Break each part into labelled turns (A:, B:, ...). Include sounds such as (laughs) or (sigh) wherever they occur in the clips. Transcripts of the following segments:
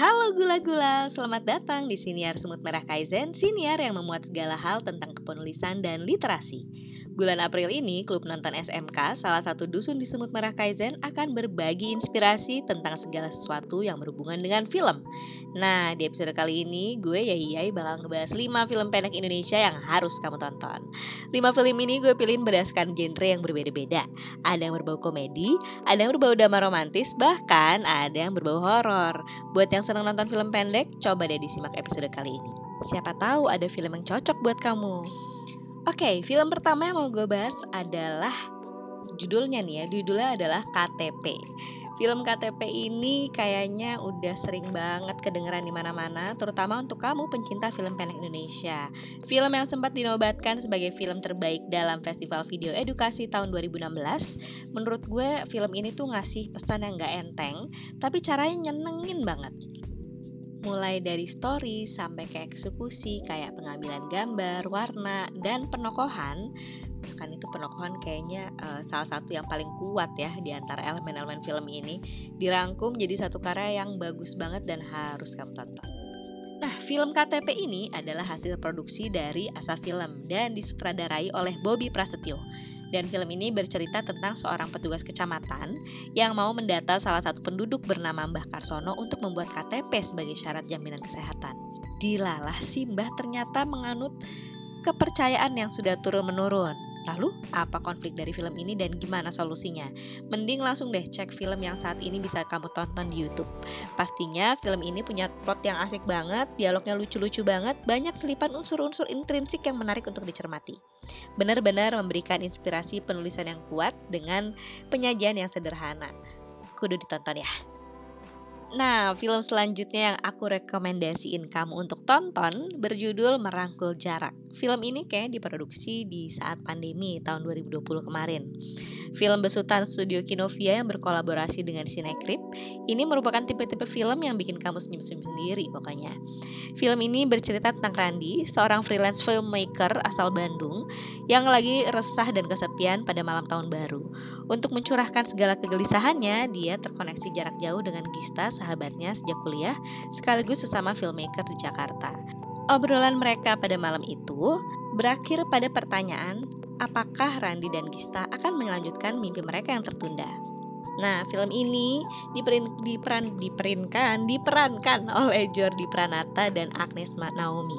A: Halo gula-gula, selamat datang di Siniar Semut Merah Kaizen, siniar yang memuat segala hal tentang kepenulisan dan literasi. Bulan April ini, klub nonton SMK, salah satu dusun di Semut Merah Kaizen, akan berbagi inspirasi tentang segala sesuatu yang berhubungan dengan film. Nah, di episode kali ini, gue Yahiyai bakal ngebahas 5 film pendek Indonesia yang harus kamu tonton. 5 film ini gue pilihin berdasarkan genre yang berbeda-beda. Ada yang berbau komedi, ada yang berbau drama romantis, bahkan ada yang berbau horor. Buat yang senang nonton film pendek, coba deh disimak episode kali ini. Siapa tahu ada film yang cocok buat kamu. Oke, okay, film pertama yang mau gue bahas adalah judulnya nih ya, judulnya adalah KTP. Film KTP ini kayaknya udah sering banget kedengeran di mana-mana, terutama untuk kamu pencinta film pendek Indonesia. Film yang sempat dinobatkan sebagai film terbaik dalam Festival Video Edukasi tahun 2016. Menurut gue, film ini tuh ngasih pesan yang gak enteng, tapi caranya nyenengin banget mulai dari story sampai ke eksekusi kayak pengambilan gambar, warna, dan penokohan. Kan itu penokohan kayaknya uh, salah satu yang paling kuat ya di antara elemen-elemen film ini. Dirangkum jadi satu karya yang bagus banget dan harus kamu tonton. Nah, film KTP ini adalah hasil produksi dari Asa Film dan disutradarai oleh Bobby Prasetyo dan film ini bercerita tentang seorang petugas kecamatan yang mau mendata salah satu penduduk bernama Mbah Karsono untuk membuat KTP sebagai syarat jaminan kesehatan. Dilalah si Mbah ternyata menganut kepercayaan yang sudah turun-menurun. Lalu, apa konflik dari film ini dan gimana solusinya? Mending langsung deh cek film yang saat ini bisa kamu tonton di YouTube. Pastinya film ini punya plot yang asik banget, dialognya lucu-lucu banget, banyak selipan unsur-unsur intrinsik yang menarik untuk dicermati. Benar-benar memberikan inspirasi penulisan yang kuat dengan penyajian yang sederhana. Kudu ditonton ya. Nah, film selanjutnya yang aku rekomendasiin kamu untuk tonton berjudul Merangkul Jarak. Film ini kayak diproduksi di saat pandemi tahun 2020 kemarin. Film besutan studio Kinovia yang berkolaborasi dengan Cinecrip ini merupakan tipe-tipe film yang bikin kamu senyum-senyum sendiri pokoknya. Film ini bercerita tentang Randy, seorang freelance filmmaker asal Bandung yang lagi resah dan kesepian pada malam tahun baru. Untuk mencurahkan segala kegelisahannya, dia terkoneksi jarak jauh dengan Gista, sahabatnya sejak kuliah, sekaligus sesama filmmaker di Jakarta. Obrolan mereka pada malam itu berakhir pada pertanyaan apakah Randi dan Gista akan melanjutkan mimpi mereka yang tertunda. Nah, film ini diperin, diperan, diperinkan, diperankan oleh Jordi Pranata dan Agnes Naomi.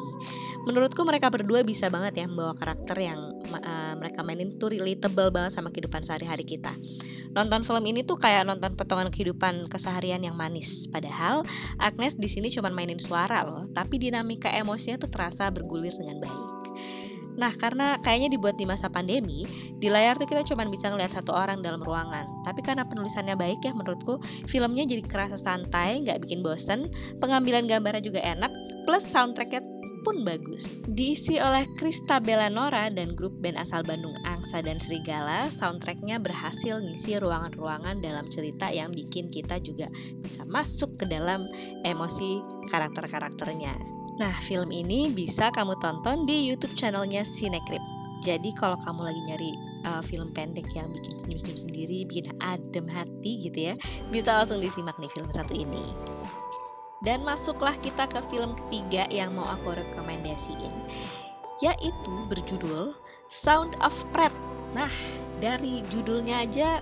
A: Menurutku mereka berdua bisa banget ya membawa karakter yang uh, mereka mainin tuh relatable banget sama kehidupan sehari-hari kita. Nonton film ini tuh kayak nonton potongan kehidupan keseharian yang manis. Padahal Agnes di sini cuma mainin suara loh, tapi dinamika emosinya tuh terasa bergulir dengan baik. Nah, karena kayaknya dibuat di masa pandemi, di layar tuh kita cuma bisa ngeliat satu orang dalam ruangan. Tapi karena penulisannya baik ya menurutku, filmnya jadi kerasa santai, nggak bikin bosen, pengambilan gambarnya juga enak, plus soundtracknya pun bagus. Diisi oleh Krista Bellanora dan grup band asal Bandung Angsa dan Serigala, soundtracknya berhasil ngisi ruangan-ruangan dalam cerita yang bikin kita juga bisa masuk ke dalam emosi karakter-karakternya. Nah, film ini bisa kamu tonton di YouTube channelnya Cinecrip. Jadi kalau kamu lagi nyari uh, film pendek yang bikin senyum-senyum sendiri, bikin adem hati gitu ya, bisa langsung disimak nih film satu ini. Dan masuklah kita ke film ketiga yang mau aku rekomendasiin, yaitu berjudul Sound of Pret. Nah, dari judulnya aja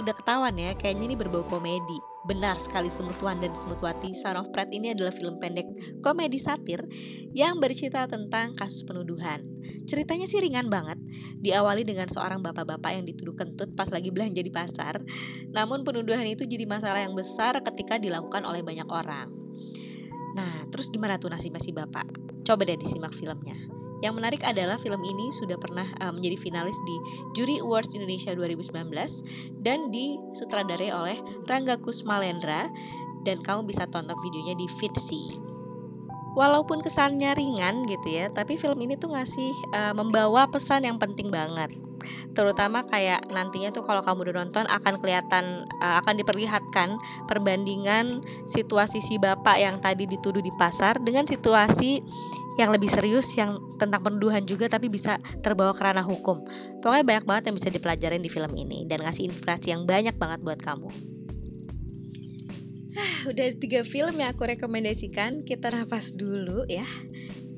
A: udah ketahuan ya, kayaknya ini berbau komedi Benar sekali Semutwan dan Semutwati Son of Pret ini adalah film pendek komedi satir yang bercerita tentang kasus penuduhan. Ceritanya sih ringan banget, diawali dengan seorang bapak-bapak yang dituduh kentut pas lagi belanja di pasar. Namun penuduhan itu jadi masalah yang besar ketika dilakukan oleh banyak orang. Nah, terus gimana tuh nasib-nasib bapak? Coba deh disimak filmnya. Yang menarik adalah film ini sudah pernah uh, menjadi finalis di Juri Awards Indonesia 2019 dan disutradarai oleh Rangga Kusmalendra dan kamu bisa tonton videonya di Fitsi. Walaupun kesannya ringan gitu ya, tapi film ini tuh ngasih uh, membawa pesan yang penting banget terutama kayak nantinya tuh kalau kamu udah nonton akan kelihatan uh, akan diperlihatkan perbandingan situasi si bapak yang tadi dituduh di pasar dengan situasi yang lebih serius yang tentang penuduhan juga tapi bisa terbawa ke ranah hukum. Pokoknya banyak banget yang bisa dipelajarin di film ini dan ngasih inspirasi yang banyak banget buat kamu. (sighs) udah tiga film yang aku rekomendasikan kita nafas dulu ya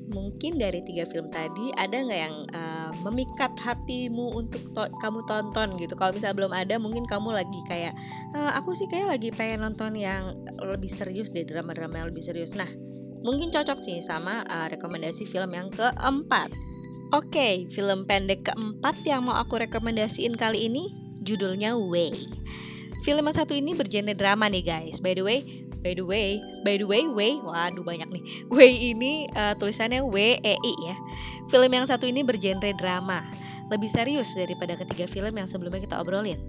A: mungkin dari tiga film tadi ada nggak yang uh, memikat hatimu untuk to kamu tonton gitu kalau misalnya belum ada mungkin kamu lagi kayak uh, aku sih kayak lagi pengen nonton yang lebih serius deh drama-drama yang lebih serius nah mungkin cocok sih sama uh, rekomendasi film yang keempat oke okay, film pendek keempat yang mau aku rekomendasiin kali ini judulnya Way Film yang satu ini bergenre drama nih guys. By the way, by the way, by the way, way, waduh banyak nih. Way ini uh, tulisannya W E I ya. Film yang satu ini bergenre drama. Lebih serius daripada ketiga film yang sebelumnya kita obrolin.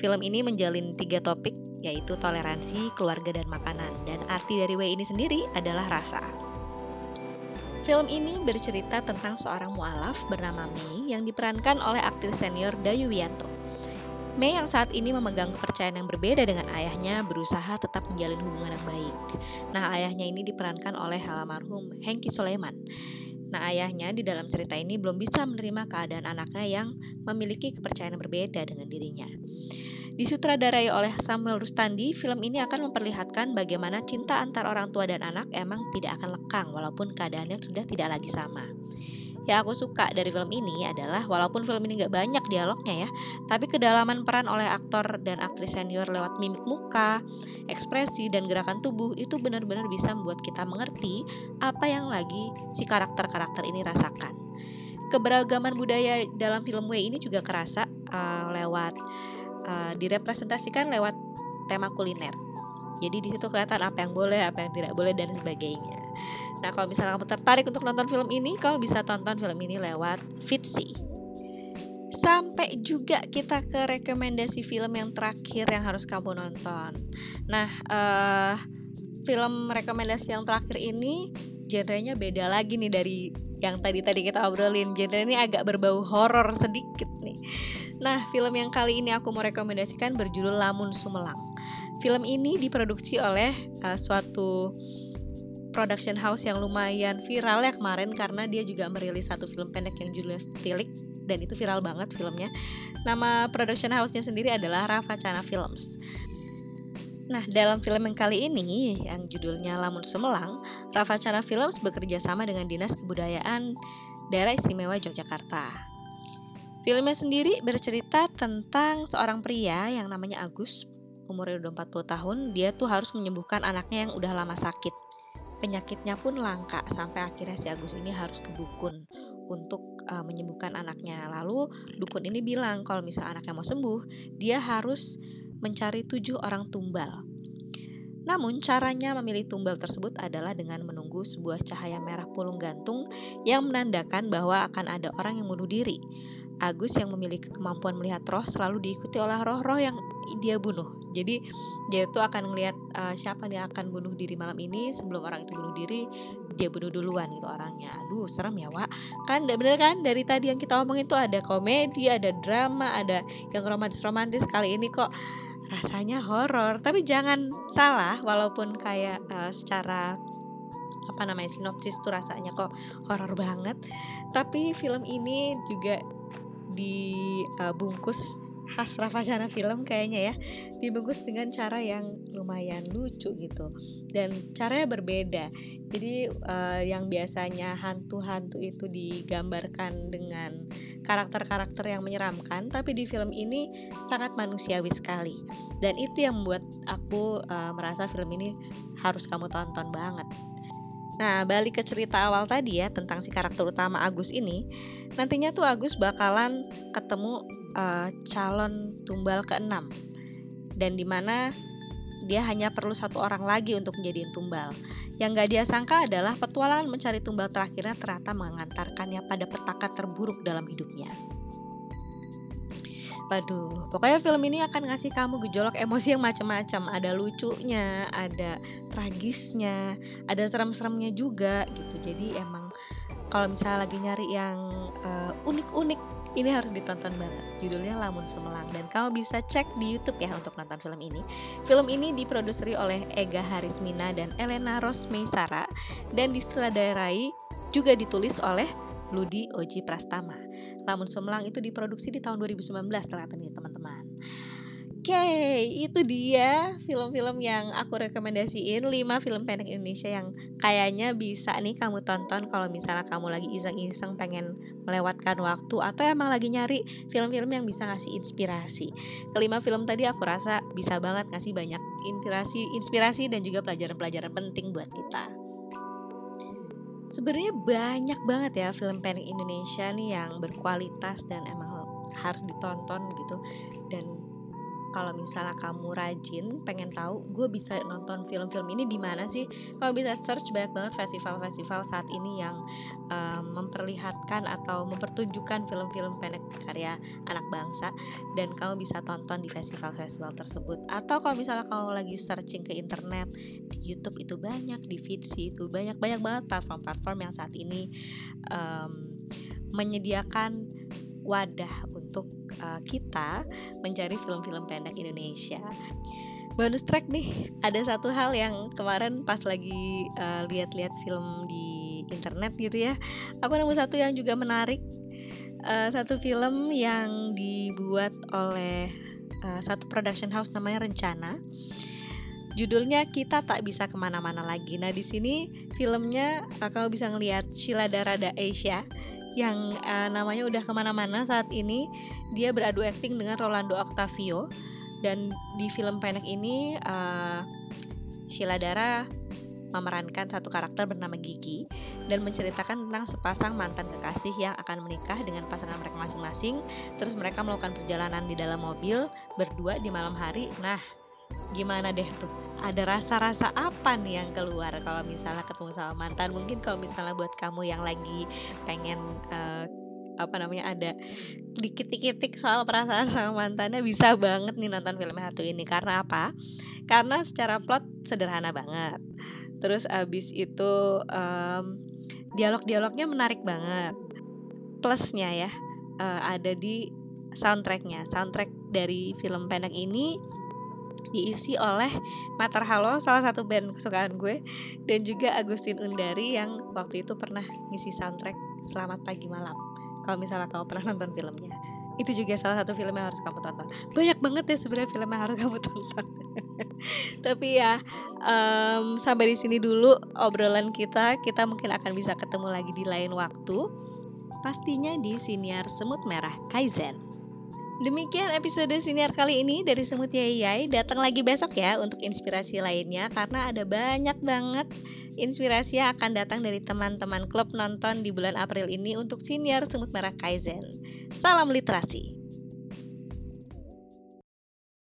A: Film ini menjalin tiga topik, yaitu toleransi, keluarga, dan makanan. Dan arti dari Way ini sendiri adalah rasa. Film ini bercerita tentang seorang mualaf bernama Mei yang diperankan oleh aktris senior Dayu Wianto. Mei yang saat ini memegang kepercayaan yang berbeda dengan ayahnya berusaha tetap menjalin hubungan yang baik. Nah, ayahnya ini diperankan oleh almarhum Hengki Soleman. Nah, ayahnya di dalam cerita ini belum bisa menerima keadaan anaknya yang memiliki kepercayaan berbeda dengan dirinya. Disutradarai oleh Samuel Rustandi, film ini akan memperlihatkan bagaimana cinta antar orang tua dan anak emang tidak akan lekang walaupun keadaannya sudah tidak lagi sama yang aku suka dari film ini adalah walaupun film ini nggak banyak dialognya ya, tapi kedalaman peran oleh aktor dan aktris senior lewat mimik muka, ekspresi dan gerakan tubuh itu benar-benar bisa membuat kita mengerti apa yang lagi si karakter-karakter ini rasakan. Keberagaman budaya dalam film W ini juga kerasa uh, lewat uh, direpresentasikan lewat tema kuliner. Jadi di situ kelihatan apa yang boleh, apa yang tidak boleh dan sebagainya. Nah, kalau misalnya kamu tertarik untuk nonton film ini, kamu bisa tonton film ini lewat Fitsi. Sampai juga kita ke rekomendasi film yang terakhir yang harus kamu nonton. Nah, uh, film rekomendasi yang terakhir ini genrenya beda lagi nih dari yang tadi-tadi kita obrolin. Genre ini agak berbau horor sedikit nih. Nah, film yang kali ini aku mau rekomendasikan berjudul Lamun Sumelang. Film ini diproduksi oleh uh, suatu production house yang lumayan viral ya kemarin karena dia juga merilis satu film pendek yang judulnya Stilik dan itu viral banget filmnya. Nama production house-nya sendiri adalah Rafa Cana Films. Nah, dalam film yang kali ini yang judulnya Lamun Sumelang, Rafa Cana Films bekerja sama dengan Dinas Kebudayaan Daerah Istimewa Yogyakarta. Filmnya sendiri bercerita tentang seorang pria yang namanya Agus, umurnya udah 40 tahun, dia tuh harus menyembuhkan anaknya yang udah lama sakit penyakitnya pun langka sampai akhirnya si Agus ini harus ke dukun untuk uh, menyembuhkan anaknya. Lalu dukun ini bilang kalau misalnya anaknya mau sembuh, dia harus mencari tujuh orang tumbal. Namun caranya memilih tumbal tersebut adalah dengan menunggu sebuah cahaya merah pulung gantung yang menandakan bahwa akan ada orang yang bunuh diri. Agus yang memiliki kemampuan melihat roh selalu diikuti oleh roh-roh yang dia bunuh. Jadi dia itu akan melihat uh, siapa yang akan bunuh diri malam ini sebelum orang itu bunuh diri dia bunuh duluan gitu orangnya. Aduh serem ya Wak. Kan bener kan dari tadi yang kita omongin itu ada komedi, ada drama, ada yang romantis-romantis. Kali ini kok rasanya horor. Tapi jangan salah walaupun kayak uh, secara apa namanya sinopsis tuh rasanya kok horor banget. Tapi film ini juga dibungkus khas Ravajana film kayaknya ya. Dibungkus dengan cara yang lumayan lucu gitu. Dan caranya berbeda. Jadi uh, yang biasanya hantu-hantu itu digambarkan dengan karakter-karakter yang menyeramkan tapi di film ini sangat manusiawi sekali. Dan itu yang membuat aku uh, merasa film ini harus kamu tonton banget Nah, balik ke cerita awal tadi ya tentang si karakter utama Agus ini, nantinya tuh Agus bakalan ketemu uh, calon tumbal keenam dan di mana dia hanya perlu satu orang lagi untuk menjadi tumbal. Yang gak dia sangka adalah petualangan mencari tumbal terakhirnya ternyata mengantarkannya pada petaka terburuk dalam hidupnya. Waduh, pokoknya film ini akan ngasih kamu gejolak emosi yang macam-macam. Ada lucunya, ada tragisnya, ada serem-seremnya juga gitu. Jadi emang kalau misalnya lagi nyari yang uh, unik-unik, ini harus ditonton banget. Judulnya Lamun Semelang dan kamu bisa cek di YouTube ya untuk nonton film ini. Film ini diproduseri oleh Ega Harismina dan Elena Rosmeisara dan disutradarai juga ditulis oleh Ludi Oji Prastama. Lamun Semelang itu diproduksi di tahun 2019 ternyata nih teman-teman. Oke, itu dia film-film yang aku rekomendasiin 5 film pendek Indonesia yang kayaknya bisa nih kamu tonton kalau misalnya kamu lagi iseng-iseng pengen melewatkan waktu atau emang lagi nyari film-film yang bisa ngasih inspirasi. Kelima film tadi aku rasa bisa banget ngasih banyak inspirasi, inspirasi dan juga pelajaran-pelajaran penting buat kita. Sebenarnya banyak banget ya film pendek Indonesia nih yang berkualitas dan emang harus ditonton gitu. Dan kalau misalnya kamu rajin pengen tahu gue bisa nonton film-film ini di mana sih? Kalau bisa search banyak banget festival-festival saat ini yang um, memperlihatkan atau mempertunjukkan film-film pendek karya anak bangsa dan kamu bisa tonton di festival-festival tersebut. Atau kalau misalnya kamu lagi searching ke internet di YouTube itu banyak di Vitsy itu banyak banyak banget platform-platform yang saat ini um, menyediakan wadah untuk uh, kita mencari film-film pendek Indonesia. Bonus track nih, ada satu hal yang kemarin pas lagi uh, lihat-lihat film di internet gitu ya, aku nemu satu yang juga menarik. Uh, satu film yang dibuat oleh uh, satu production house namanya Rencana. Judulnya kita tak bisa ke mana-mana lagi. Nah di sini filmnya uh, kamu bisa ngelihat Sheila Darada Asia yang uh, namanya udah ke mana-mana saat ini dia beradu akting dengan Rolando Octavio. Dan di film pendek ini uh, Sheila Dara memerankan satu karakter bernama Gigi dan menceritakan tentang sepasang mantan kekasih yang akan menikah dengan pasangan mereka masing-masing. Terus mereka melakukan perjalanan di dalam mobil berdua di malam hari. Nah gimana deh tuh ada rasa-rasa apa nih yang keluar kalau misalnya ketemu sama mantan? Mungkin kalau misalnya buat kamu yang lagi pengen uh, apa namanya ada dikit-dikit soal perasaan sama mantannya bisa banget nih nonton film satu ini. Karena apa? Karena secara plot sederhana banget. Terus abis itu um, dialog-dialognya menarik banget. Plusnya ya uh, ada di soundtracknya. Soundtrack dari film pendek ini diisi oleh Matar Halo, salah satu band kesukaan gue, dan juga Agustin Undari yang waktu itu pernah ngisi soundtrack Selamat Pagi Malam. Kalau misalnya kamu pernah nonton filmnya, itu juga salah satu film yang harus kamu tonton. Banyak banget ya sebenarnya film yang harus kamu tonton. (laughs) Tapi ya um, sampai di sini dulu obrolan kita. Kita mungkin akan bisa ketemu lagi di lain waktu. Pastinya di siniar semut merah Kaizen. Demikian episode siniar kali ini dari Semut Yai Datang lagi besok ya untuk inspirasi lainnya karena ada banyak banget inspirasi yang akan datang dari teman-teman klub nonton di bulan April ini untuk siniar Semut Merah Kaizen. Salam literasi.